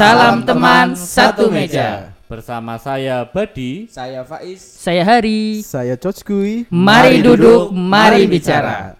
Salam teman satu meja. Bersama saya Badi. Saya Faiz. Saya Hari. Saya Coach Gui. Mari duduk, mari bicara.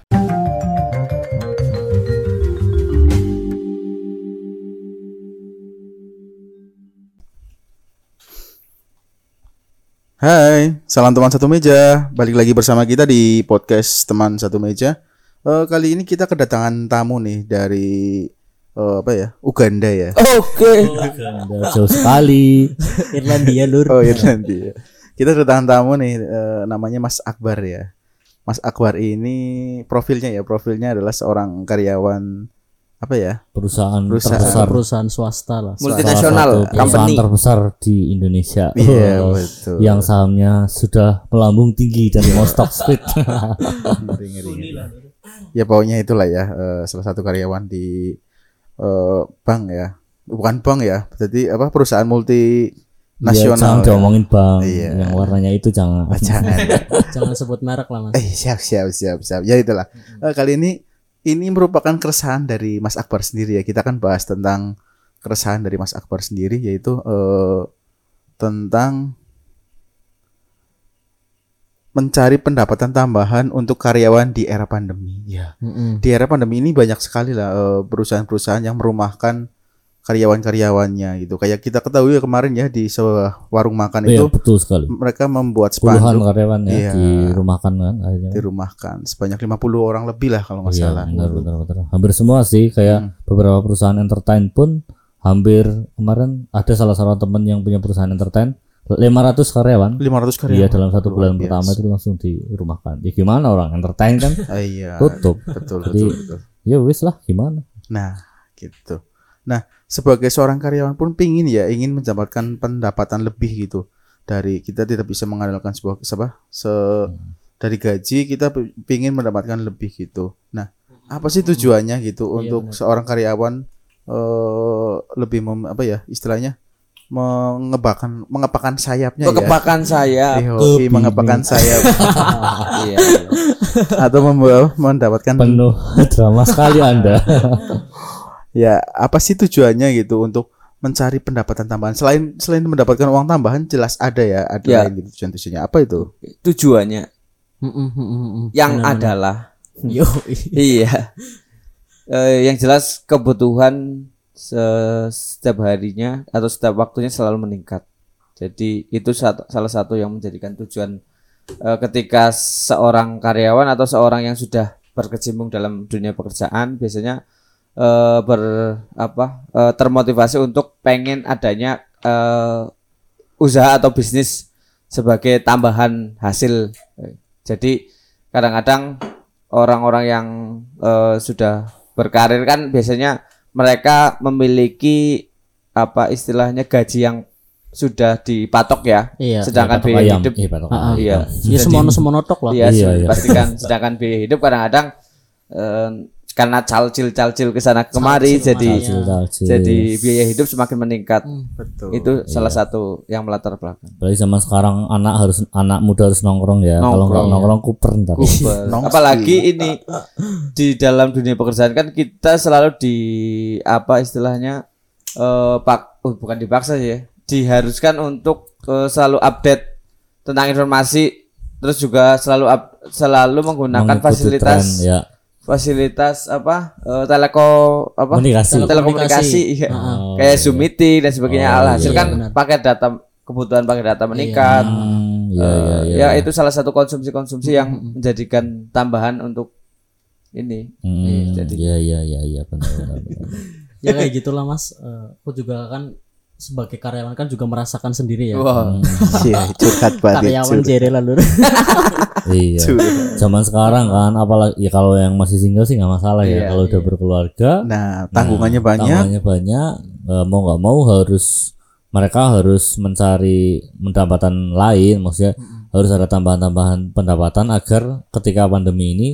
Hai, salam teman satu meja. Balik lagi bersama kita di podcast teman satu meja. Eh, kali ini kita kedatangan tamu nih dari eh, apa ya? Uganda ya. Oke. Anda jauh sekali. Irlandia lur. Oh Irlandia. Kita kedatangan tamu nih eh, namanya Mas Akbar ya. Mas Akbar ini profilnya ya, profilnya adalah seorang karyawan apa ya? Perusahaan, Perusahaan. terbesar. perusahaan swasta lah. Multinasional perusahaan company. terbesar di Indonesia. Iya, Oh, betul. Yang sahamnya sudah melambung tinggi dan mau stock split. Ya pokoknya itulah ya eh, salah satu karyawan di eh, bank ya. Bukan bank ya. Jadi apa perusahaan multi Ya, nasional. jangan ya. diomongin bang. Iya. Yang warnanya itu jangan. Ah, Jangan. Jangan sebut merek lah mas. Eh siap siap siap siap. Ya itulah. Eh, kali ini ini merupakan keresahan dari Mas Akbar sendiri ya. Kita kan bahas tentang keresahan dari Mas Akbar sendiri yaitu eh, tentang mencari pendapatan tambahan untuk karyawan di era pandemi. Ya. Mm-mm. Di era pandemi ini banyak sekali lah eh, perusahaan-perusahaan yang merumahkan karyawan-karyawannya gitu. Kayak kita ketahui ya kemarin ya di sebuah warung makan Iya, itu betul sekali. mereka membuat Puluhan spanduk karyawan ya Iya. dirumahkan kan akhirnya. dirumahkan sebanyak 50 orang lebih lah kalau nggak Iya, salah. benar, benar, benar. Hampir semua sih kayak beberapa perusahaan entertain pun hampir kemarin ada salah seorang teman yang punya perusahaan entertain 500 karyawan. 500 karyawan. Iya dalam satu bulan biasa. pertama itu langsung dirumahkan. Ya gimana orang entertain kan Ah, iya. tutup. Betul, Jadi- betul, betul. Ya wis lah gimana. Nah, gitu. Nah, sebagai seorang karyawan pun pingin ya ingin mendapatkan pendapatan lebih gitu. Dari kita tidak bisa mengandalkan sebuah apa se dari gaji kita pingin mendapatkan lebih gitu. Nah, apa sih tujuannya gitu untuk seorang karyawan eh lebih mem, apa ya istilahnya mengebakan mengepakan sayapnya ya. Kekepakan saya. Eh, hobi mengepakan sayap Iya. atau membawa mendapatkan Penuh drama sekali Anda. ya apa sih tujuannya gitu untuk mencari pendapatan tambahan selain selain mendapatkan uang tambahan jelas ada ya ada Ya. lain gitu tujuan tujuannya apa itu Tujuannya yang Benar-benar. adalah Yo. iya. Eh, yang jelas kebutuhan setiap harinya atau setiap waktunya selalu meningkat. Jadi itu salah satu yang menjadikan tujuan eh, ketika seorang karyawan atau seorang yang sudah berkecimpung dalam dunia pekerjaan biasanya eh, ber apa eh, termotivasi untuk pengen adanya eh, usaha atau bisnis sebagai tambahan hasil. Jadi kadang-kadang orang-orang yang eh, sudah berkarir kan biasanya mereka memiliki apa istilahnya gaji yang sudah dipatok ya. Iya. Sedangkan biaya ayam. hidup Iya, patok Ah, ah. ayam. iya. Ya semono semono tok lah. Iya, Iya, iya. dipastikan sedangkan biaya hidup kadang-kadang eh, karena calcil calcil ke sana kemari Calcil, jadi makanya. Cil, cil. jadi biaya hidup semakin meningkat. betul Itu salah satu yang melatar belakang. Apalagi zaman sekarang anak harus anak muda harus nongkrong ya. Kalau nggak Nongkrong. nongkrong kuper ntar. Apalagi ini di dalam dunia pekerjaan kan kita selalu di apa istilahnya eh pak oh, bukan dipaksa ya, diharuskan untuk eh, selalu update tentang informasi terus juga selalu up- selalu menggunakan Mengikuti fasilitas tren, ya. Fasilitas apa eh, teleko apa Komunikasi. telekomunikasi iya. Oh, kayak Zoom meeting dan sebagainya Oh, alhasil iya, kan benar. pakai data kebutuhan pakai data meningkat Hmm, iya, Eh, iya, iya. ya itu salah satu konsumsi-konsumsi yang menjadikan tambahan untuk ini. Hmm, Iya, jadi iya, iya, iya, iya, benar, benar, benar. Ya kayak gitulah mas. Eh, aku juga kan sebagai karyawan kan juga merasakan sendiri ya. wah, iya curhat banget Karyawan jere lah lur. Iya. Zaman sekarang kan apalagi ya kalau yang masih single sih nggak masalah ya. Iya, kalau udah berkeluarga, nah tanggungannya banyak. tanggungannya banyak, eh, mau nggak mau harus mereka harus mencari pendapatan lain, maksudnya harus ada tambahan-tambahan pendapatan agar ketika pandemi ini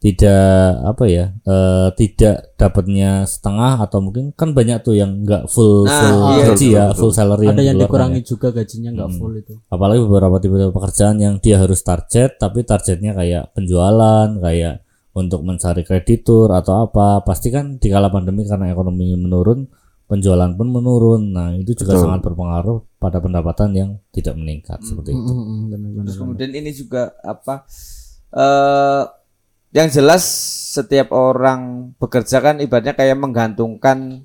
tidak apa ya eh, tidak dapatnya setengah atau mungkin kan banyak tuh yang nggak full Nah, full iya, gaji ya full salary Ada yang dikeluarkan dikurangi ya. juga gajinya nggak Hmm. full itu. apalagi beberapa tipe-tipe pekerjaan yang dia harus target tapi targetnya kayak penjualan kayak untuk mencari kreditur atau apa pasti kan di kala pandemi karena ekonomi menurun penjualan pun menurun. Nah, itu juga Betul. sangat berpengaruh pada pendapatan yang tidak meningkat seperti itu. Mm, mm, benar-benar. Terus kemudian ini juga apa eh yang jelas setiap orang bekerja kan ibaratnya kayak menggantungkan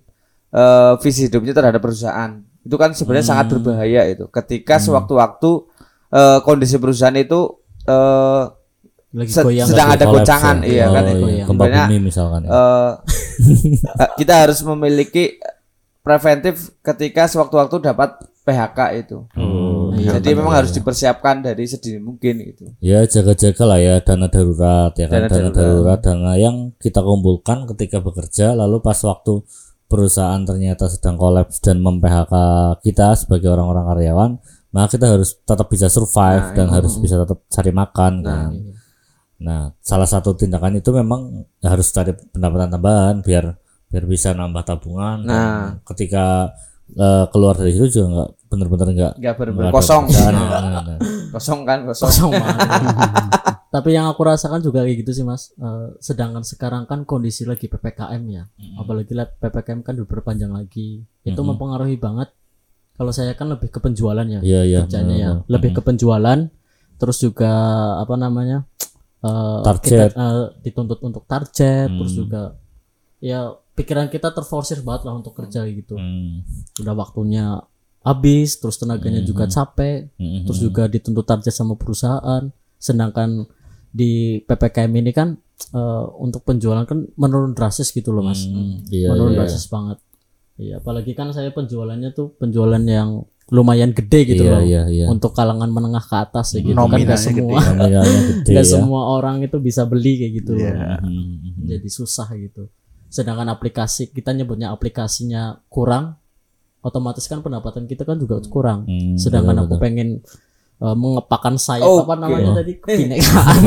eh visi hidupnya terhadap perusahaan. Itu kan sebenarnya sangat berbahaya itu. Ketika sewaktu-waktu eh kondisi perusahaan itu eh Lagi se- goyang. sedang ada kolaps goncangan, ya. iya Oh, kan? iya. Sebenarnya, bumi misalkan ya. eh, kita harus memiliki preventif ketika sewaktu-waktu dapat PHK itu. Oh, iya, Jadi memang harus dipersiapkan dari sedini mungkin gitu. Ya jaga-jaga lah ya dana darurat ya kan Dana dana, darurat. darurat dana yang kita kumpulkan ketika bekerja lalu pas waktu perusahaan ternyata sedang kolaps dan mem-PHK kita sebagai orang-orang karyawan maka kita harus tetap bisa survive dan harus bisa tetap cari makan kan. Nah, salah satu tindakan itu memang harus cari pendapatan tambahan biar biar bisa nambah tabungan. Nah. ketika eh, keluar dari situ juga nggak bener-bener nggak Enggak nggak benar ada kosong. Nah, nah, nah. Kosong kan, kosong. kosong. Tapi yang aku rasakan juga kayak gitu sih mas. Eh, sedangkan sekarang kan kondisi lagi ppkm ya, apalagi lihat ppkm kan diperpanjang lagi, itu mempengaruhi banget. Kalau saya kan lebih ke penjualan ya, Iya iya. kerjanya ya, benar-benar. lebih ke penjualan. Terus juga apa namanya? eh, Target. kita, eh, dituntut untuk target, terus Hmm. juga ya pikiran kita terforsir banget lah untuk kerja gitu. Hmm. Udah waktunya habis, terus tenaganya juga capek, Hmm. terus juga dituntut target sama perusahaan. Sedangkan di ppkm ini kan eh, untuk penjualan kan menurun drastis gitu loh mas. Hmm, iya, menurun iya. drastis banget. Iya apalagi kan saya penjualannya tuh penjualan yang lumayan gede gitu Iya, loh. iya, iya. untuk kalangan menengah ke atas ya gitu kan. Nominalnya nggak semua Nominalnya gede nggak ya. semua orang itu bisa beli kayak gitu loh. Iya. Hmm, jadi susah gitu. Sedangkan aplikasi kita nyebutnya aplikasinya kurang otomatis kan pendapatan kita kan juga kurang. Hmm, sedangkan betul, aku pengen uh, mengepakkan sayap Oh, apa namanya tadi? Kebinekaan.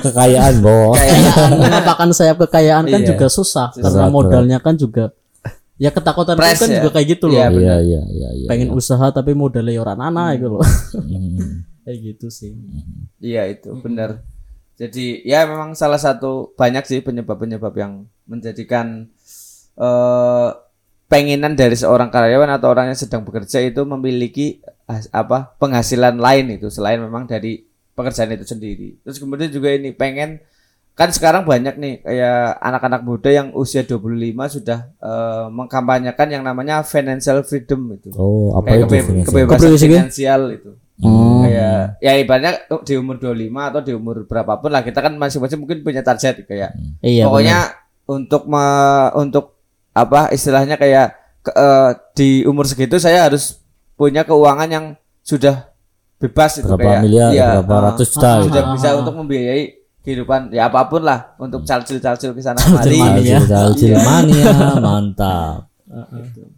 Kekayaan bos. mengepakkan sayap kekayaan kan Iya. juga susah karena Berat, modalnya kan juga ya ketakutan itu Press kan ya. juga kayak gitu loh. Iya, Iya iya iya iya. pengen usaha tapi modalnya ya orang anak gitu loh. Hmm, kayak gitu sih. Iya itu benar. Jadi ya memang salah satu banyak sih penyebab-penyebab yang menjadikan eh penginan dari seorang karyawan atau orang yang sedang bekerja itu memiliki apa penghasilan lain itu selain memang dari pekerjaan itu sendiri. Terus kemudian juga ini pengen kan sekarang banyak nih kayak anak-anak muda yang usia 25 sudah eh, mengkampanyekan yang namanya financial freedom itu. Oh, apa Kayak itu kebe- financial? kebebasan Kebebasan finansial itu. Hmm. Kayak ya ibaratnya oh, di umur 25 atau di umur berapapun lah kita kan masing-masing mungkin punya target kayak iya pokoknya untuk me- untuk apa istilahnya kayak ke- eh, di umur segitu saya harus punya keuangan yang sudah bebas itu Berapa kayak miliar, iya, berapa eh, ratus juta gitu. sudah bisa untuk membiayai kehidupan ya apa pun lah untuk calcil-calcil ke sana Calcil kemari ya. Calcil mania, mantap.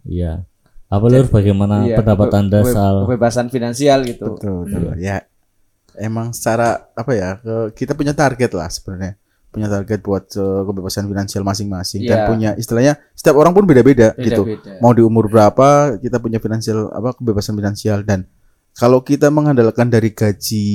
Iya. Apa lur bagaimana Iya, pendapat Anda soal kebebasan finansial gitu Betul, betul. Ya, emang secara apa ya? ke- Kita punya target lah sebenarnya. Punya target buat eh, kebebasan finansial masing-masing dan Iya. punya istilahnya setiap orang pun beda-beda gitu. Mau di umur berapa kita punya finansial apa kebebasan finansial dan kalau kita mengandalkan dari gaji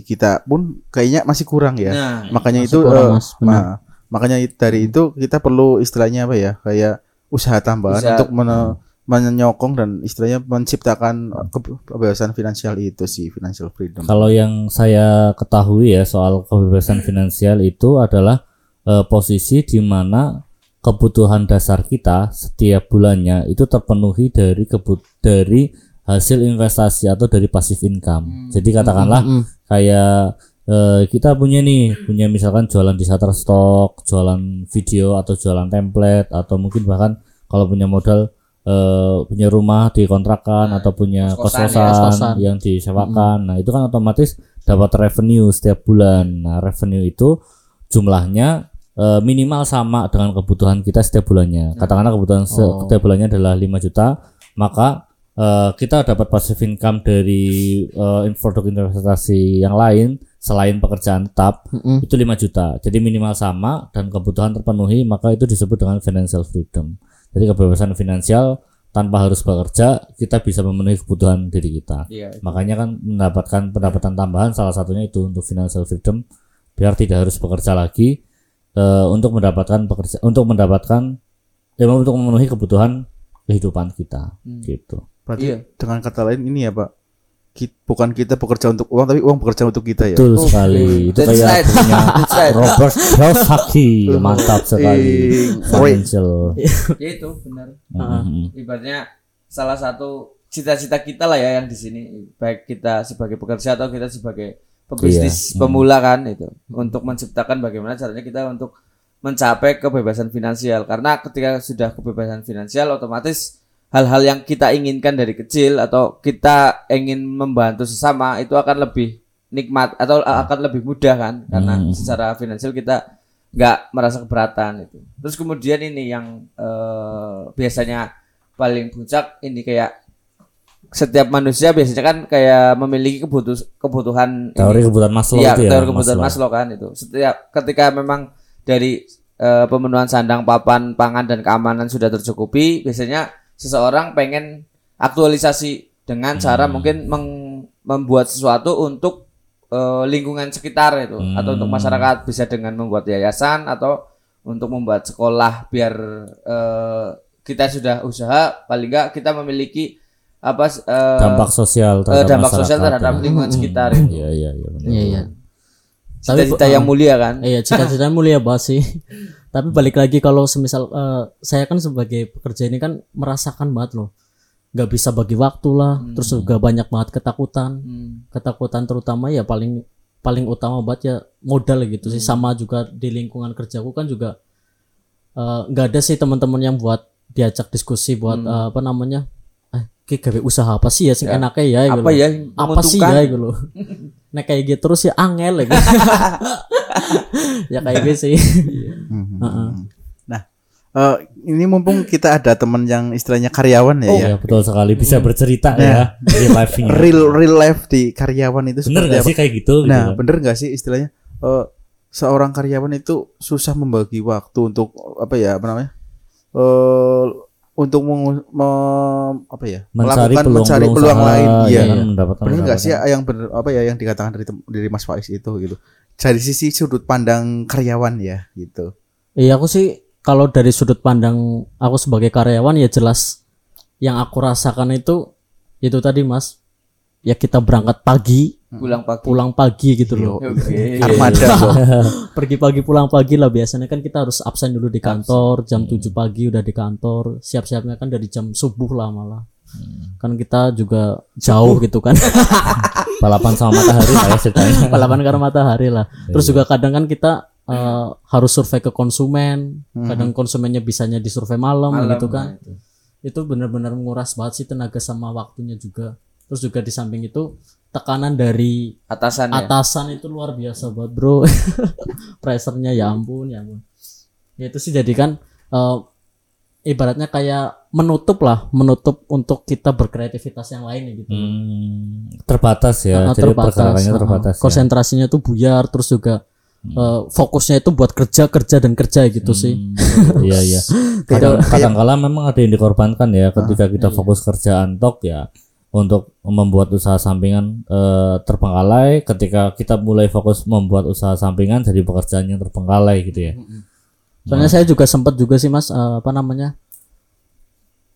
kita pun kayaknya masih kurang ya. nah makanya itu kurang, eh, Mas, ma- makanya dari itu kita perlu istilahnya apa ya? Kayak usaha tambahan Usaha- untuk mene- menyokong dan istilahnya menciptakan ke- kebebasan finansial itu sih financial freedom. Kalau yang saya ketahui ya soal kebebasan finansial itu adalah eh, posisi di mana kebutuhan dasar kita setiap bulannya itu terpenuhi dari kebut dari hasil investasi atau dari passive income. Jadi katakanlah Mm-mm. kayak eh, kita punya nih punya misalkan jualan di Shutterstock, jualan video atau jualan template atau mungkin bahkan kalau punya modal eh, punya rumah dikontrakan atau punya kos-kosan ya, yang disewakan. Nah, itu kan otomatis dapat revenue setiap bulan. Nah, revenue itu jumlahnya eh, minimal sama dengan kebutuhan kita setiap bulannya. Katakanlah kebutuhan Oh. setiap bulannya adalah 5 juta, maka eh, kita dapat passive income dari eh, produk investasi yang lain selain pekerjaan tetap Mm-mm. itu 5 juta. Jadi minimal sama dan kebutuhan terpenuhi, maka itu disebut dengan financial freedom. Jadi kebebasan finansial tanpa harus bekerja, kita bisa memenuhi kebutuhan diri kita. iya Makanya kan mendapatkan pendapatan tambahan salah satunya itu untuk financial freedom biar tidak harus bekerja lagi eh, untuk mendapatkan pekerja untuk mendapatkan memang untuk memenuhi kebutuhan kehidupan kita Hmm. gitu. Berarti Iya. dengan kata lain ini ya Pak, bukan kita bekerja untuk uang tapi uang bekerja untuk kita ya. Betul sekali. Itu That's kayak right. punya. Robert Kiyosaki mantap sekali. Eh, Financial. Ya itu benar. Mhm. Ibaratnya salah satu cita-cita kita lah ya yang di sini baik kita sebagai pekerja atau kita sebagai pebisnis Iya. pemula kan itu untuk menciptakan bagaimana caranya kita untuk mencapai kebebasan finansial karena ketika sudah kebebasan finansial otomatis hal-hal yang kita inginkan dari kecil atau kita ingin membantu sesama itu akan lebih nikmat atau akan lebih mudah kan karena Hmm. secara finansial kita nggak merasa keberatan itu terus kemudian ini yang eh, biasanya paling puncak ini kayak setiap manusia biasanya kan kayak memiliki kebutuh kebutuhan Teori kebutuhan Maslow Iya, itu ya. teori kebutuhan Maslow. Maslow kan itu. Setiap ketika memang dari eh, pemenuhan sandang, papan, pangan dan keamanan sudah tercukupi, biasanya seseorang pengen aktualisasi dengan cara Hmm. mungkin meng- membuat sesuatu untuk eh, lingkungan sekitar itu atau untuk Hmm. masyarakat bisa dengan membuat yayasan atau untuk membuat sekolah biar eh, kita sudah usaha paling enggak kita memiliki apa eh, Dampak sosial terhadap dampak masyarakat. sosial terhadap ya. lingkungan sekitar itu. Iya iya iya. Iya iya. Cita-cita yang mulia kan. Iya cita-cita mulia banget sih. Tapi balik lagi kalau semisal eh, saya kan sebagai pekerja ini kan merasakan banget loh, nggak bisa bagi waktu lah, terus juga banyak banget ketakutan, Hmm. ketakutan terutama ya paling paling utama banget ya modal gitu sih. Sama juga di lingkungan kerjaku kan juga eh, nggak ada sih teman-teman yang buat diajak diskusi buat eh, apa namanya, ki gawe usaha apa sih ya sing enaknya ya, gitu Apa ya apa sih ya gitu loh nah kayak gitu terus ya angel lagi ya kayak gitu sih Mhm. Nah, eh, ini mumpung kita ada teman yang istilahnya karyawan ya, Oh, ya. ya betul sekali bisa bercerita Nah. ya di live-nya. Real real life di karyawan itu Bener gak apa? sih kayak gitu? gitu Nah, kan? bener nggak sih istilahnya eh, seorang karyawan itu susah membagi waktu untuk apa ya apa namanya? eh untuk mengu- me- apa ya? mencari melakukan peluang, mencari peluang lain. Iya. kan, mendapatkan Bener nggak sih yang bener apa ya yang dikatakan dari dari Mas Faiz itu gitu. Dari sisi sudut pandang karyawan ya gitu. iya aku sih kalau dari sudut pandang aku sebagai karyawan ya jelas yang aku rasakan itu itu tadi mas ya kita berangkat pagi Pulang pagi. pulang pagi gitu loh. Oke. Armada. Bro. pergi pagi pulang pagi lah. Biasanya kan kita harus absen dulu di kantor. Jam 7 pagi udah di kantor. Siap-siapnya kan dari jam subuh lah malah. Kan kita juga jauh gitu kan. Balapan sama matahari lah ya ceritanya. balapan karena matahari lah. Terus juga kadang kan kita eh, harus survei ke konsumen. Kadang konsumennya bisanya di survei malam, Malam, gitu kan. nah, itu. itu benar-benar menguras banget sih tenaga sama waktunya juga. Terus juga di samping itu tekanan dari Atasan ya. atasan itu luar biasa buat bro pressernya ya ampun ya ampun ya itu sih jadi kan eh, ibaratnya kayak menutup lah menutup untuk kita berkreativitas yang lain ya gitu Hmm, terbatas ya. Nah, Jadi pergerakannya uh-uh. terbatas. ya. konsentrasinya tuh buyar terus juga eh, fokusnya itu buat kerja kerja dan kerja gitu sih Hmm, Iya iya. Kadang kadangkala memang ada yang dikorbankan ya ketika kita fokus kerjaan tok ya untuk membuat usaha sampingan eh, terbengkalai ketika kita mulai fokus membuat usaha sampingan jadi pekerjaan yang terbengkalai gitu ya. soalnya saya juga sempat juga sih mas eh, apa namanya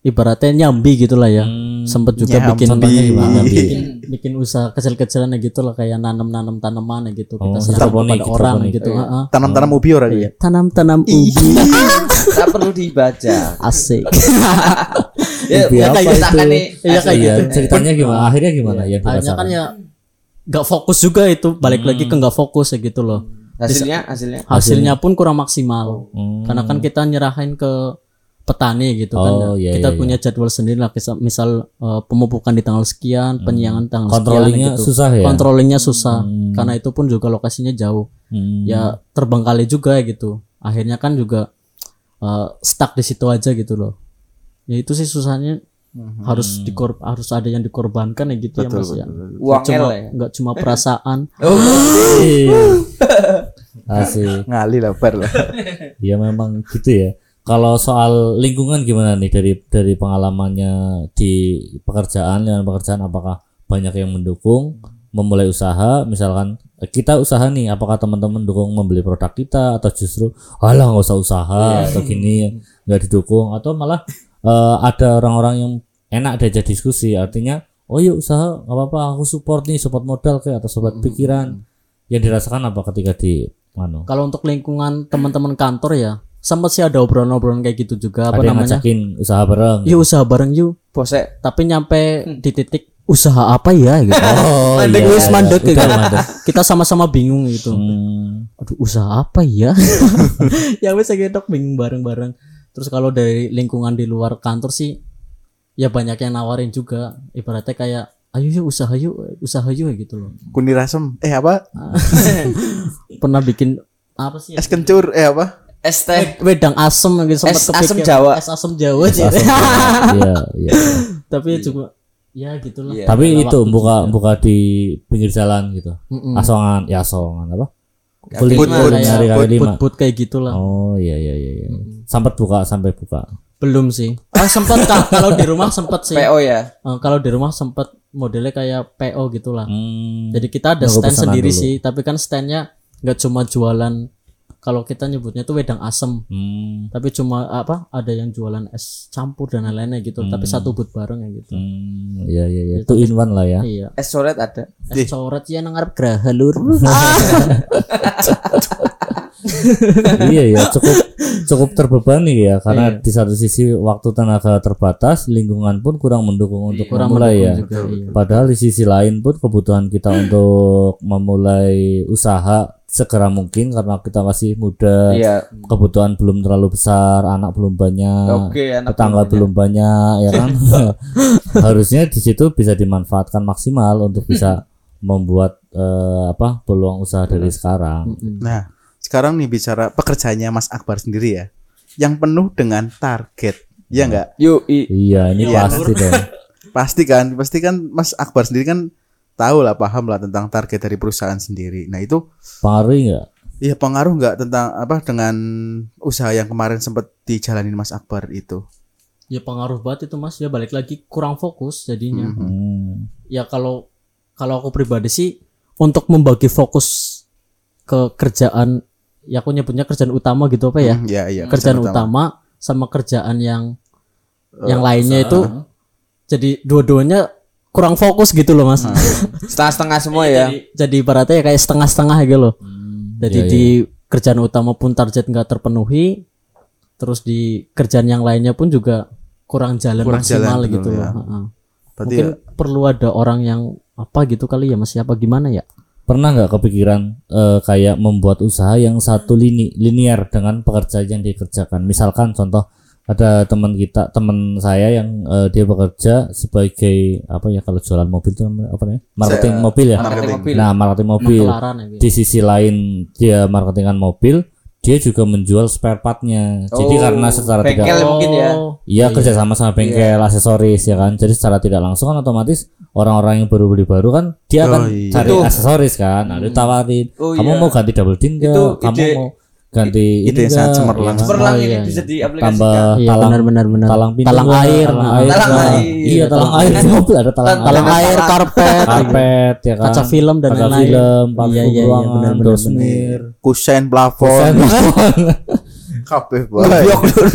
ibaratnya nyambi gitulah ya. Hmm, sempat juga Nyambi. bikin Gimana, bikin, bikin usaha kecil-kecilan ya gitu lah kayak nanam-nanam tanaman gitu. Kita Oh, serahkan hidroponik, kepada orang gitu heeh. Tanam-tanam ubi orang ya. tanam-tanam ubi. Tak perlu dibaca. asik Ya, ya apa kayak itu? kita nih. Iya, kayak Iya, gitu. ceritanya gimana? Akhirnya gimana? Ya akhirnya kan ya nggak fokus juga itu. Balik lagi ke nggak fokus ya gitu loh. Hasilnya, hasilnya. hasilnya pun kurang maksimal. Hmm. karena kan kita nyerahin ke petani gitu kan. Oh, iya, kita iya, punya jadwal sendiri lah. Misal, eh, pemupukan di tanggal sekian penyiangan tanggal Controllingnya sekian gitu. susah ya? controllingnya susah. Karena itu pun juga lokasinya jauh. Hmm. ya terbengkalai juga gitu. Akhirnya kan juga eh, stuck di situ aja gitu loh ya itu sih susahnya harus dikor harus ada yang dikorbankan ya gitu ya mas ya Nggak Uang cuma ya. nggak cuma perasaan Oh, Asik. Ngali lah lah. Ya memang gitu ya. Kalau soal lingkungan gimana nih dari dari pengalamannya di pekerjaan dengan pekerjaan apakah banyak yang mendukung memulai usaha misalkan eh, kita usaha nih apakah teman-teman dukung membeli produk kita atau justru alah nggak usah usaha atau gini nggak didukung atau malah eh, ada orang-orang yang enak diajak diskusi artinya oh yuk usaha nggak apa-apa aku support nih support modal kayak atau support pikiran yang dirasakan apa ketika di anu Kalau untuk lingkungan teman-teman kantor ya, sempat sih ada obrolan-obrolan kayak gitu juga apa ada yang namanya? ngajakin usaha bareng Yuk usaha bareng yuk. Bosek Tapi nyampe di titik usaha apa ya gitu. oh Mandek iya, mandek udah gitu. Kita sama-sama bingung gitu. Hmm, Aduh usaha apa ya? ya wis gitu bingung bareng-bareng. Terus kalau dari lingkungan di luar kantor sih ya banyak yang nawarin juga. Ibaratnya kayak ayo yuk usaha yuk, usaha yuk gitu loh. Kunir asem. Eh apa? Pernah bikin apa sih? ya? Es kencur. Eh apa? es teh wedang asem gitu sempat Es asem. Jawa. es asem Jawa sih. iya iya tapi juga ya gitulah Iya. tapi itu buka juga. buka di pinggir jalan gitu asongan ya asongan apa Lima, kulit kayak nyari kaki But- lima. but-but kayak gitulah. Oh iya iya iya iya. Sampai buka sampai buka? Belum sih. Ah sempat kalau di rumah sempat sih. PO ya? Eh, kalau di rumah sempat modelnya kayak PO gitulah. Hmm. jadi kita ada Nunggu stand sendiri dulu. sih. Tapi kan standnya nggak cuma jualan kalau kita nyebutnya tuh wedang asem hmm. tapi cuma apa ada yang jualan es campur dan lain-lainnya gitu tapi satu but bareng ya gitu Hmm, iya iya iya. Two in one lah ya. iya es coret ada es coret ya nang arep graha lur iya ya, cukup cukup terbebani ya karena di satu sisi waktu tenaga terbatas, lingkungan pun kurang mendukung untuk kurang memulai ya. mendukung juga, iya. Padahal di sisi lain pun kebutuhan kita untuk memulai usaha segera mungkin karena kita masih muda, iya. kebutuhan belum terlalu besar, anak belum banyak, oke anak tetangga belum belum banyak ya kan? Harusnya di situ bisa dimanfaatkan maksimal untuk bisa membuat eh, apa peluang usaha dari sekarang. Nah, sekarang nih bicara pekerjaannya Mas Akbar sendiri ya. Yang penuh dengan target. Iya enggak? yuk iya ini Iya, pasti dong. Pasti kan, pasti kan Mas Akbar sendiri kan tahu lah paham lah tentang target dari perusahaan sendiri. Nah, itu pengaruh nggak Iya pengaruh nggak tentang apa dengan usaha yang kemarin sempat dijalanin Mas Akbar itu? ya pengaruh banget itu mas ya balik lagi kurang fokus jadinya Hmm. ya kalau kalau aku pribadi sih untuk membagi fokus ke kerjaan ya aku nyebutnya kerjaan utama gitu apa ya Hmm, Iya iya. kerjaan pesan utama. sama kerjaan yang yang lainnya itu jadi dua-duanya kurang fokus gitu loh mas. Setengah-setengah semua ya? Jadi, jadi ibaratnya ya kayak setengah-setengah gitu loh. Jadi iya, di kerjaan utama pun target nggak terpenuhi terus di kerjaan yang lainnya pun juga kurang jalan Kurang maksimal jalan, gitu betul, loh ya. Berarti mungkin ya, perlu ada orang yang apa gitu kali ya mas ya apa gimana ya? Pernah nggak kepikiran eh, kayak membuat usaha yang satu lini linear dengan pekerjaan yang dikerjakan? Misalkan contoh ada teman kita teman saya yang eh, dia bekerja sebagai apa ya kalau jualan mobil itu apa namanya? Marketing Saya- mobil ya? marketing. Mobil. Nah marketing mobil. Makelaran ya gitu. di sisi lain dia marketingan mobil dia juga menjual spare partnya. Jadi Oh, karena secara bengkel tidak mungkin ya? Iya kerjasama sama bengkel aksesoris ya kan? Jadi secara tidak langsung kan otomatis orang-orang yang baru beli baru kan dia Oh, akan iya. cari Itu. aksesoris kan? Nah, ditawarin Oh, kamu iya. mau ganti double din Itu enggak kamu ide- mau ganti ini yang sangat cemerlang. Cemerlang Oh, ini iya, bisa iya. diaplikasikan. Tambah Iya, talang benar, benar, benar. talang pintu. Talang enggak? air, talang air Talang enggak? air. iya talang air. Mobil ada talang air. talang air. Karpet. Karpet ya kan. kaca film dan kaca film iya iya iya benar benar benar. kusen plafon. Kabeh bae.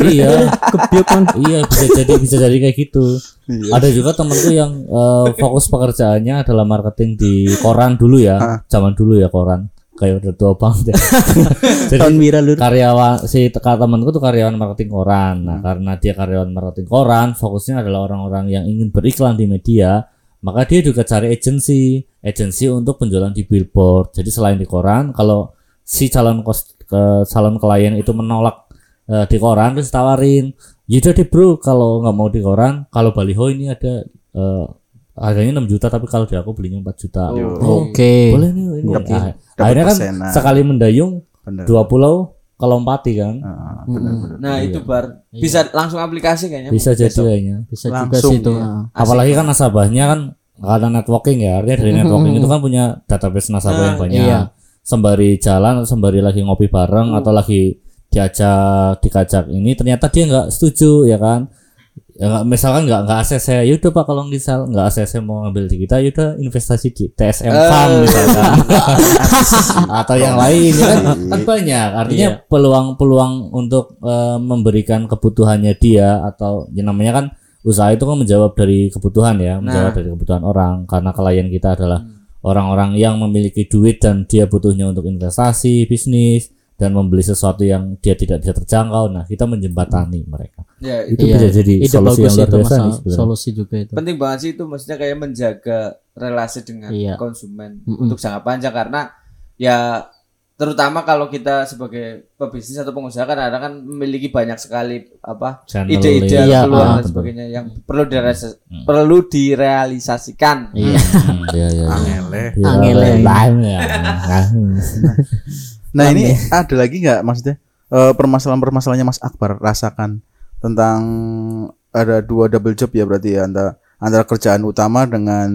iya. Kebiok kan iya bisa jadi bisa jadi kayak gitu. Iya. ada juga temanku yang eh, fokus pekerjaannya adalah marketing di koran dulu ya. Zaman dulu ya koran kayak udah tua banget ya. Jadi tahun karyawan si teka temanku tuh karyawan marketing koran. Nah karena dia karyawan marketing koran fokusnya adalah orang-orang yang ingin beriklan di media maka dia juga cari agensi agensi untuk penjualan di billboard. Jadi selain di koran kalau si calon kos ke calon klien itu menolak eh, di koran terus tawarin yaudah deh bro kalau nggak mau di koran kalau baliho ini ada eh, harganya 6 juta tapi kalau di aku belinya 4 juta. Oke. boleh nih ini Ah, dapat akhirnya kan persenan. sekali mendayung Bener. dua pulau kelompati kan? Ah, bener, bener. nah itu bar bisa langsung aplikasi kayaknya bisa jadi kayaknya. Bisa juga Langsung, sih itu. ya. ah. apalagi kan nasabahnya kan karena networking ya. Artinya dari networking itu kan punya database nasabah yang Nah, banyak. iya. sembari jalan atau sembari lagi ngopi bareng atau lagi diajak dikajak ini ternyata dia nggak setuju ya kan ya misalkan nggak nggak ACC ya udah pak kalau misal nggak ACC mau ngambil di kita ya udah investasi di TSM Farm misalkan. Atau yang lain ya kan, kan banyak. Artinya peluang-peluang untuk eh, memberikan kebutuhannya dia atau yang namanya kan usaha itu kan menjawab dari kebutuhan ya. Menjawab dari kebutuhan orang. Karena klien kita adalah orang-orang yang memiliki duit dan dia butuhnya untuk investasi bisnis dan membeli sesuatu yang dia tidak bisa terjangkau nah kita menjembatani mereka Ya, itu Iya, bisa jadi ide solusi yang bagus luar itu biasa nih solusi juga itu penting banget sih itu maksudnya kayak menjaga relasi dengan Iya. konsumen Mm-mm. untuk jangka panjang karena ya terutama kalau kita sebagai pebisnis atau pengusaha kan ada kan memiliki banyak sekali apa ide-ide Iya, peluang ah, dan betul. sebagainya yang perlu direalisasi- perlu direalisasikan. iya Hmm, iya, iya, iya. Angele. Iya, Angele. iya, iya. Nah ini ada lagi nggak maksudnya eh, permasalahan-permasalahannya Mas Akbar rasakan tentang ada dua double job ya berarti ya antara antara kerjaan utama dengan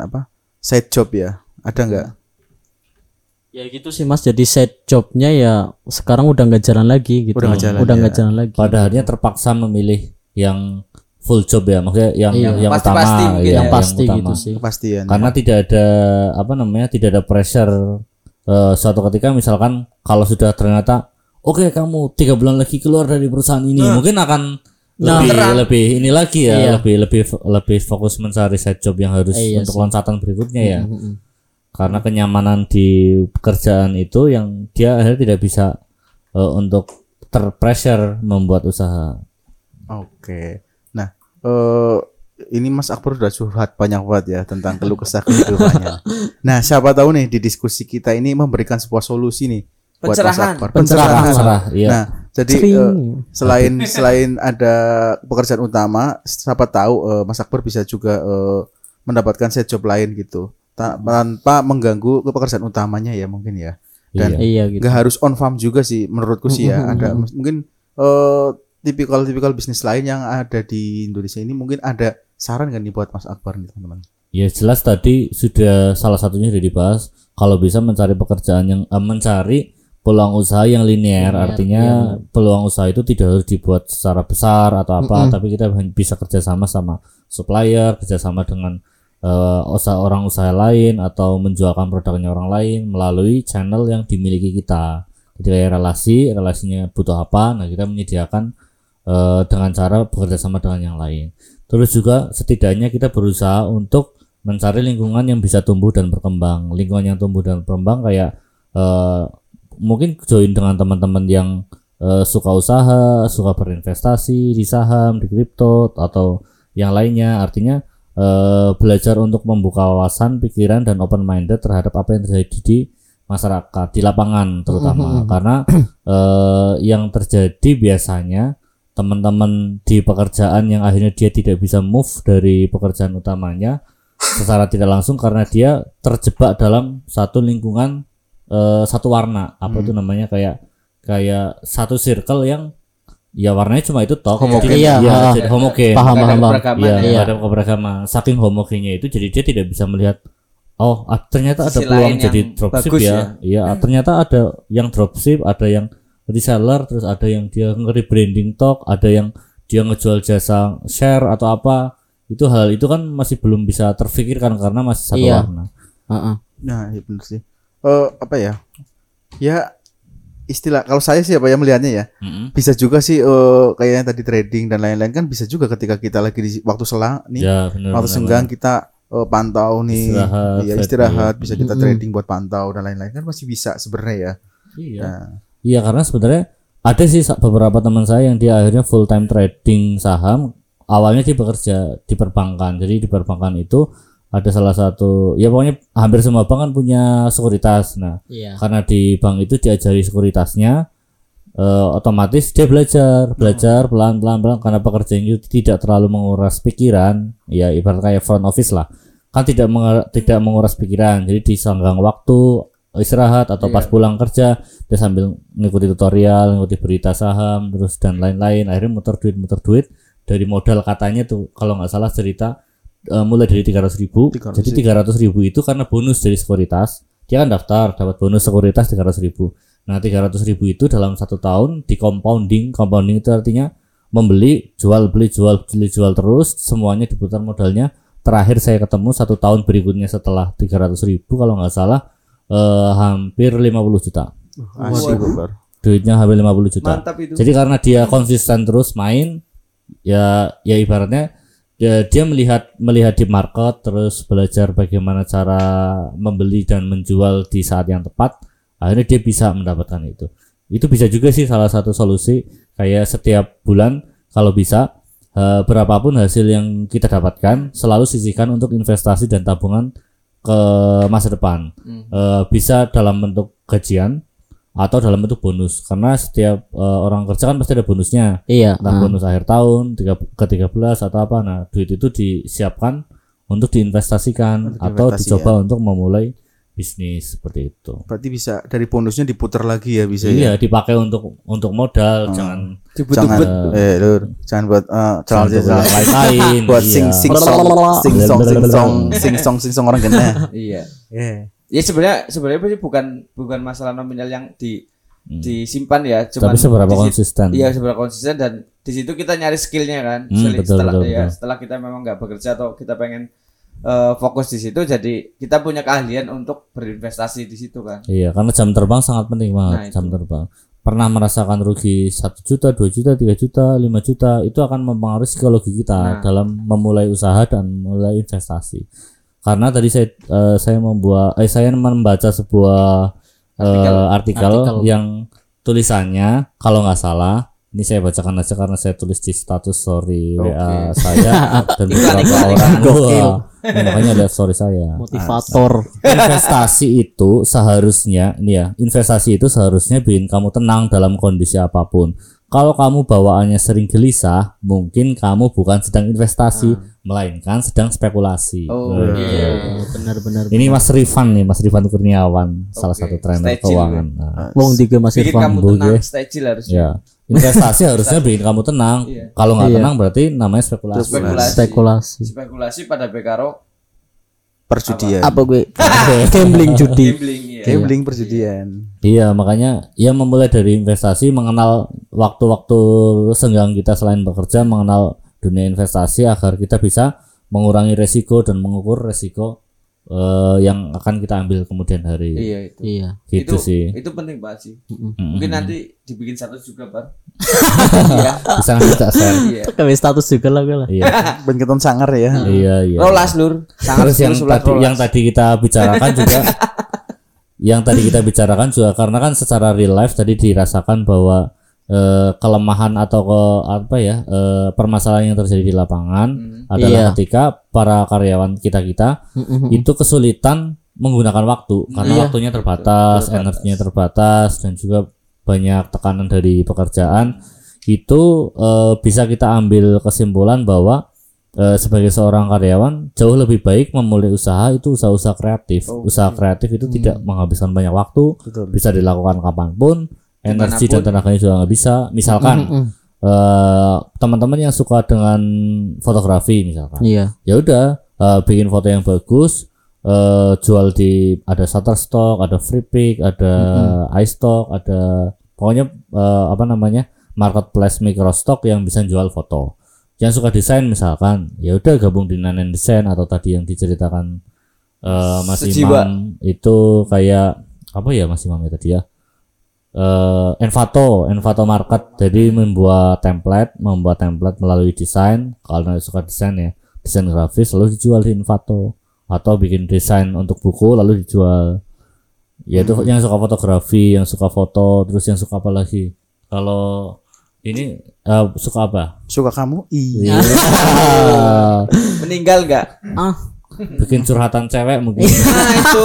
apa side job ya ada nggak? ya gitu sih mas jadi set jobnya ya sekarang udah nggak jalan lagi gitu Udah nggak jalan, udah ya. jalan lagi pada akhirnya terpaksa memilih yang full job ya maksudnya yang Iya. yang Pasti-pasti utama iya, ya. yang pasti utama. gitu sih Kepastian. karena tidak ada apa namanya tidak ada pressure eh, suatu ketika misalkan kalau sudah ternyata oke kamu tiga bulan lagi keluar dari perusahaan ini mungkin akan Nah. lebih Terang. lebih ini lagi ya Iya. lebih lebih lebih fokus mencari side job yang harus Iya untuk sih. loncatan berikutnya ya Mm-mm. karena kenyamanan di pekerjaan itu yang dia akhirnya tidak bisa eh, untuk terpressure membuat usaha Oke. Nah, eh ini Mas Akbar udah curhat banyak banget ya tentang keluh kesah kehidupannya. nah, siapa tahu nih di diskusi kita ini memberikan sebuah solusi nih buat Mas Pencerahan. Akbar. Pencerahan. Pencerah, iya. Nah, jadi Sering. eh, selain selain ada pekerjaan utama, siapa tahu eh, Mas Akbar bisa juga eh, mendapatkan set job lain gitu. Ta- tanpa mengganggu ke pekerjaan utamanya ya mungkin ya. Dan iya gitu nggak harus on farm juga sih menurutku sih ya ada mungkin eh, tipikal-tipikal bisnis lain yang ada di Indonesia ini mungkin ada saran kan nih buat Mas Akbar nih teman-teman? Ya jelas tadi sudah salah satunya sudah dibahas. Kalau bisa mencari pekerjaan yang eh, mencari peluang usaha yang linear artinya peluang usaha itu tidak harus dibuat secara besar atau apa tapi kita bisa kerjasama sama supplier kerjasama dengan eh, usaha orang usaha lain atau menjualkan produknya orang lain melalui channel yang dimiliki kita. Jadi kayak relasi relasinya butuh apa nah kita menyediakan eh, dengan cara bekerja sama dengan yang lain terus juga setidaknya kita berusaha untuk mencari lingkungan yang bisa tumbuh dan berkembang. Lingkungan yang tumbuh dan berkembang kayak eh, mungkin join dengan teman-teman yang eh, suka usaha suka berinvestasi di saham di kripto atau yang lainnya. Artinya eh, belajar untuk membuka wawasan pikiran dan open minded terhadap apa yang terjadi di masyarakat di lapangan terutama. Karena eh, yang terjadi biasanya teman-teman di pekerjaan yang akhirnya dia tidak bisa move dari pekerjaan utamanya secara tidak langsung karena dia terjebak dalam satu lingkungan eh, satu warna apa itu namanya kayak kayak satu circle yang ya warnanya cuma itu toh Homogen. Jadi- Iya, iya, ah. jadi homogen paham paham Iya, ya. nggak ada keberagaman. Saking homogennya itu jadi dia tidak bisa melihat oh ah, ternyata ada Sisi peluang jadi yang dropship bagus ya. Iya, ah, ternyata ada yang dropship, ada yang reseller, terus ada yang dia nge-rebranding talk, ada yang dia ngejual jasa share atau apa. Itu hal itu kan masih belum bisa terfikirkan karena masih satu Iya. warna. Heeh. nah iya benar sih eh apa ya ya istilah kalau saya sih apa ya melihatnya ya Mm-mm. bisa juga sih eh kayaknya tadi trading dan lain-lain kan bisa juga ketika kita lagi di waktu selang nih Ya, benar. waktu senggang benar. kita eh, pantau nih Istirahat, iya, trade, istirahat bisa kita Mm-mm. trading buat pantau dan lain-lain kan masih bisa sebenarnya ya Iya. Nah, Iya karena sebenarnya ada sih beberapa teman saya yang dia akhirnya full time trading saham. Awalnya dia bekerja di perbankan. Jadi di perbankan itu ada salah satu ya pokoknya hampir semua bank kan punya sekuritas. Nah iya karena di bank itu diajari sekuritasnya eh, otomatis dia belajar belajar pelan pelan pelan karena pekerjaan itu tidak terlalu menguras pikiran ya ibarat kayak front office lah kan tidak mengur- tidak menguras pikiran jadi di senggang waktu istirahat atau pas pulang kerja dia sambil ngikuti tutorial ngikuti berita saham terus dan lain-lain. Akhirnya muter duit muter duit. Dari modal katanya tuh kalau nggak salah cerita eh, mulai dari 300 ribu. 300 jadi 300 ribu itu karena bonus dari sekuritas. Dia kan daftar dapat bonus sekuritas 300 ribu. Nah 300 ribu itu dalam satu tahun di compounding. Compounding itu artinya membeli jual beli jual beli jual terus semuanya diputar modalnya. Terakhir saya ketemu satu tahun berikutnya setelah 300 ribu kalau nggak salah eh, hampir 50 juta Asik Bar. duitnya hampir 50 juta Mantap itu. jadi karena dia konsisten terus main ya ya ibaratnya ya dia melihat melihat di market terus belajar bagaimana cara membeli dan menjual di saat yang tepat akhirnya dia bisa mendapatkan itu itu bisa juga sih salah satu solusi kayak setiap bulan kalau bisa eh, berapapun hasil yang kita dapatkan selalu sisihkan untuk investasi dan tabungan ke masa depan. Eh, bisa dalam bentuk gajian atau dalam bentuk bonus. Karena setiap eh, orang kerja kan pasti ada bonusnya. Iya. entah ah. bonus akhir tahun tiga ke 13 atau apa. Nah duit itu disiapkan untuk diinvestasikan Untuk atau dicoba untuk memulai bisnis seperti itu Berarti bisa dari bonusnya diputar lagi ya bisa ya. iya dipakai untuk untuk modal jangan Jangan eh lur, jangan buat eh jangan celana lain-lain buat iya. sing sing song sing song sing song sing song sing song orang kena. Iya. Eh. Ya sebenarnya sebenarnya sih bukan bukan masalah nominal yang di Hmm. disimpan ya, cuman tapi seberapa di konsisten Iya seberapa konsisten dan di situ kita nyari skillnya kan. Hmm, Setelah- betul, setelah, betul, ya, betul. setelah kita memang nggak bekerja atau kita pengen eh, fokus di situ, jadi kita punya keahlian untuk berinvestasi di situ kan. iya karena jam terbang sangat penting banget Nah, itu. jam terbang pernah merasakan rugi satu juta, 2 juta, 3 juta, 5 juta itu akan mempengaruhi psikologi kita Nah. dalam memulai usaha dan mulai investasi. Karena tadi saya eh, saya membuat eh saya membaca sebuah eh, Artikel. artikel, Artikel. yang tulisannya kalau nggak salah ini saya bacakan aja karena saya tulis di status story WA saya dan beberapa orang Gokil. Wah, makanya lihat story saya Motivator. investasi itu seharusnya ini ya investasi itu seharusnya bikin kamu tenang dalam kondisi apa pun kalau kamu bawaannya sering gelisah mungkin kamu bukan sedang investasi melainkan sedang spekulasi Oh, Eh, iya. Oh, Benar-benar. ini Mas Rifan nih Mas Rifan Kurniawan salah Oke, satu trainer stay keuangan Nah, Wong tiga Mas Bikin Irfan. kamu tenang, ya. stay chill harusnya. ya investasi harusnya bikin kamu tenang Iya. kalau nggak Iya. tenang berarti namanya spekulasi Spekulasi. Spekulasi. Spekulasi pada Bekaro Perjudian. Apa gue? Gambling judi. gambling ya. Gambling perjudian. Iya makanya ya memulai dari investasi mengenal waktu-waktu senggang kita selain bekerja mengenal dunia investasi agar kita bisa mengurangi resiko dan mengukur resiko eh, yang akan kita ambil kemudian hari Iya itu. Iya. gitu itu, sih Itu penting banget sih. Mm-mm. Mungkin nanti dibikin satu juga, Pak. bisa kita share Iya. Kami status juga lah gue lah. iya Ben keton sangar ya. iya iya Rolas lur. Sangat terus yang tadi rolas. yang tadi kita bicarakan juga yang tadi kita bicarakan juga karena kan secara real life tadi dirasakan bahwa eh, kelemahan atau ke apa ya eh, permasalahan yang terjadi di lapangan adalah Iya. ketika para karyawan kita kita itu kesulitan menggunakan waktu karena Iya. waktunya terbatas, energinya terbatas dan juga banyak tekanan dari pekerjaan itu eh, bisa kita ambil kesimpulan bahwa eh, sebagai seorang karyawan jauh lebih baik memulai usaha itu usaha-usaha kreatif. Usaha kreatif itu tidak menghabiskan banyak waktu, Betul. bisa dilakukan kapan pun, energi dan tenaganya juga nggak bisa. Misalkan eh, teman-teman yang suka dengan fotografi misalkan, Iya. ya udah eh, bikin foto yang bagus, eh, jual di ada Shutterstock, ada Freepik, ada iStock, ada pokoknya eh, apa namanya marketplace microstock yang bisa jual foto. Yang suka desain misalkan, ya udah gabung di Nanen Desain atau tadi yang diceritakan eh, Mas Sejiwa. Imam itu kayak apa ya Mas Imam ya tadi ya? Eh Envato, Envato Market. Jadi membuat template, membuat template melalui desain. Kalau suka desain ya, desain grafis lalu dijual di Envato atau bikin desain untuk buku lalu dijual. Ya itu yang suka fotografi, yang suka foto, terus yang suka apa lagi? Kalau ini eh, suka apa? Suka kamu? Iya. meninggal nggak? Ah, bikin curhatan cewek mungkin. Nah itu.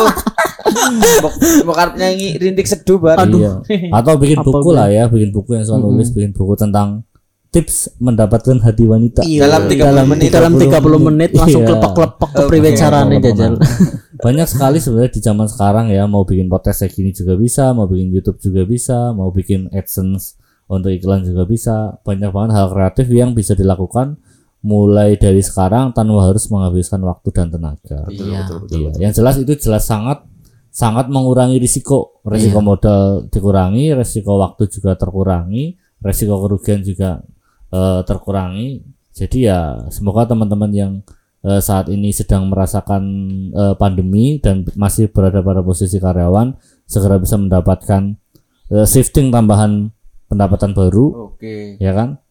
Bokap nyanyi rintik seduh bar. Iya. Atau bikin Apa buku lah ya, bikin buku yang soal nulis, bikin buku tentang tips mendapatkan hati wanita. Dalam 30 dalam menit. dalam 30 menit langsung Iya. kelepak-kelepak ke priwe carane jajal. Banyak sekali sebenarnya di zaman sekarang ya, mau bikin podcast kayak gini juga bisa, mau bikin YouTube juga bisa, mau bikin AdSense untuk iklan juga bisa. Banyak banget hal kreatif yang bisa dilakukan mulai dari sekarang tanpa harus menghabiskan waktu dan tenaga. Iya. Iya, yang jelas itu jelas sangat sangat mengurangi risiko. Iya. Risiko modal dikurangi, risiko waktu juga terkurangi, risiko kerugian juga eh, terkurangi. Jadi ya semoga teman-teman yang eh, saat ini sedang merasakan eh, pandemi dan masih berada pada posisi karyawan segera bisa mendapatkan eh, shifting tambahan pendapatan baru, Oke. ya kan?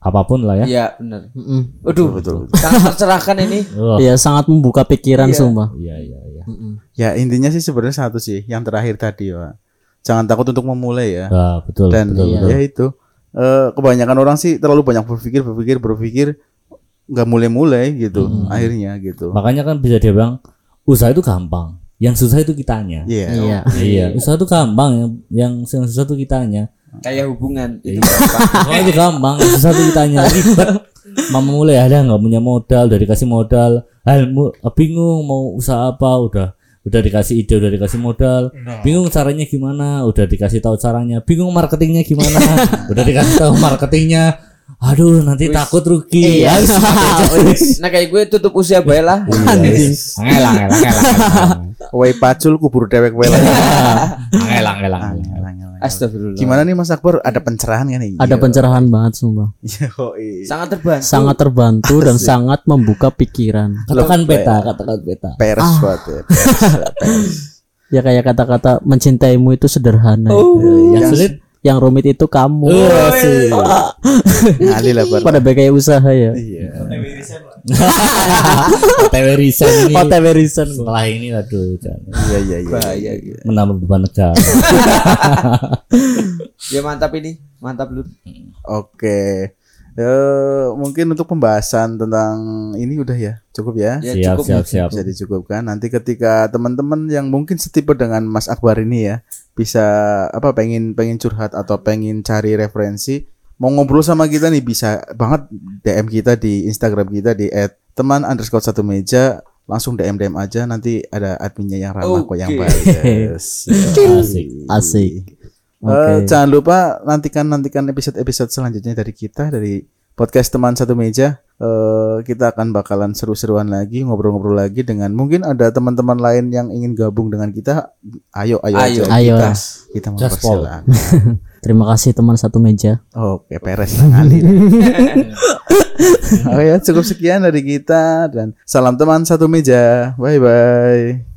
Apa pun lah ya. Iya, benar. Mm-mm. Waduh, betul, sangat tercerahkan ini. Oh, Iya sangat membuka pikiran Iya. sumpah. iya iya Mm-mm. Ya intinya sih sebenarnya satu sih, yang terakhir tadi Pak. Jangan takut untuk memulai ya. Ah, betul Dan betul betul. ya itu eh, kebanyakan orang sih terlalu banyak berpikir berpikir berpikir nggak mulai-mulai gitu akhirnya gitu. Makanya kan bisa dia bilang usaha itu gampang. Yang susah itu kitanya. Iya. Iya. Iya, usaha itu gampang yang yang yang susah itu kitanya. Kayak hubungan itu Iya. gampang. Oh itu gampang, susah ditanya ribet. Mama mulai ada nggak punya modal, udah dikasih modal, hal mu- bingung mau usaha apa, udah udah dikasih ide, udah dikasih modal, bingung caranya gimana, udah dikasih tahu caranya, bingung marketingnya gimana, udah dikasih tahu marketingnya, aduh nanti takut rugi, Iya. harus Nah kayak gue tutup usia bae lah. ngelang ngelang ngelang Wai pacul kubur dewek wela. ngelang ngelang Astagfirullah. Gimana nih Mas Akbar? Ada pencerahan kan nih? Ada pencerahan banget sumpah. Iya. Sangat terbantu. Sangat terbantu dan sangat membuka pikiran. katakan peta, katakan peta. Peres Ah. buat ya. Ya kayak kata-kata mencintaimu itu sederhana. Yang sulit, Yang rumit itu kamu. oh, sih. Ngali lah. Pada kayak usaha ya. Iya. OTW resign ini. OTW reason. Setelah ini aduh jangan. Iya iya iya. Bahaya. menambah beban negara. Ya mantap ini. Mantap lu. Oke. Eh, mungkin untuk pembahasan tentang ini udah ya cukup ya. Ya siap, cukup. siap, siap. Bisa dicukupkan. Nanti ketika teman-teman yang mungkin setipe dengan Mas Akbar ini ya bisa apa pengen pengen curhat atau pengen cari referensi mau ngobrol sama kita nih bisa banget DM kita di Instagram kita di @teman underscore satu meja langsung DM DM aja nanti ada adminnya yang ramah kok yang balas. Asik. Asik. Eh, Oke. jangan lupa nantikan nantikan episode-episode selanjutnya dari kita dari podcast teman satu meja. Eh, kita akan bakalan seru-seruan lagi, ngobrol-ngobrol lagi dengan mungkin ada teman-teman lain yang ingin gabung dengan kita. Ayo, ayo, Ayo. aja Ayo. kita, kita Gaspol. mempersilahkan. Terima kasih teman satu meja. Oke, peres lah kali. Oke ya, cukup sekian dari kita dan salam teman satu meja. Bye bye.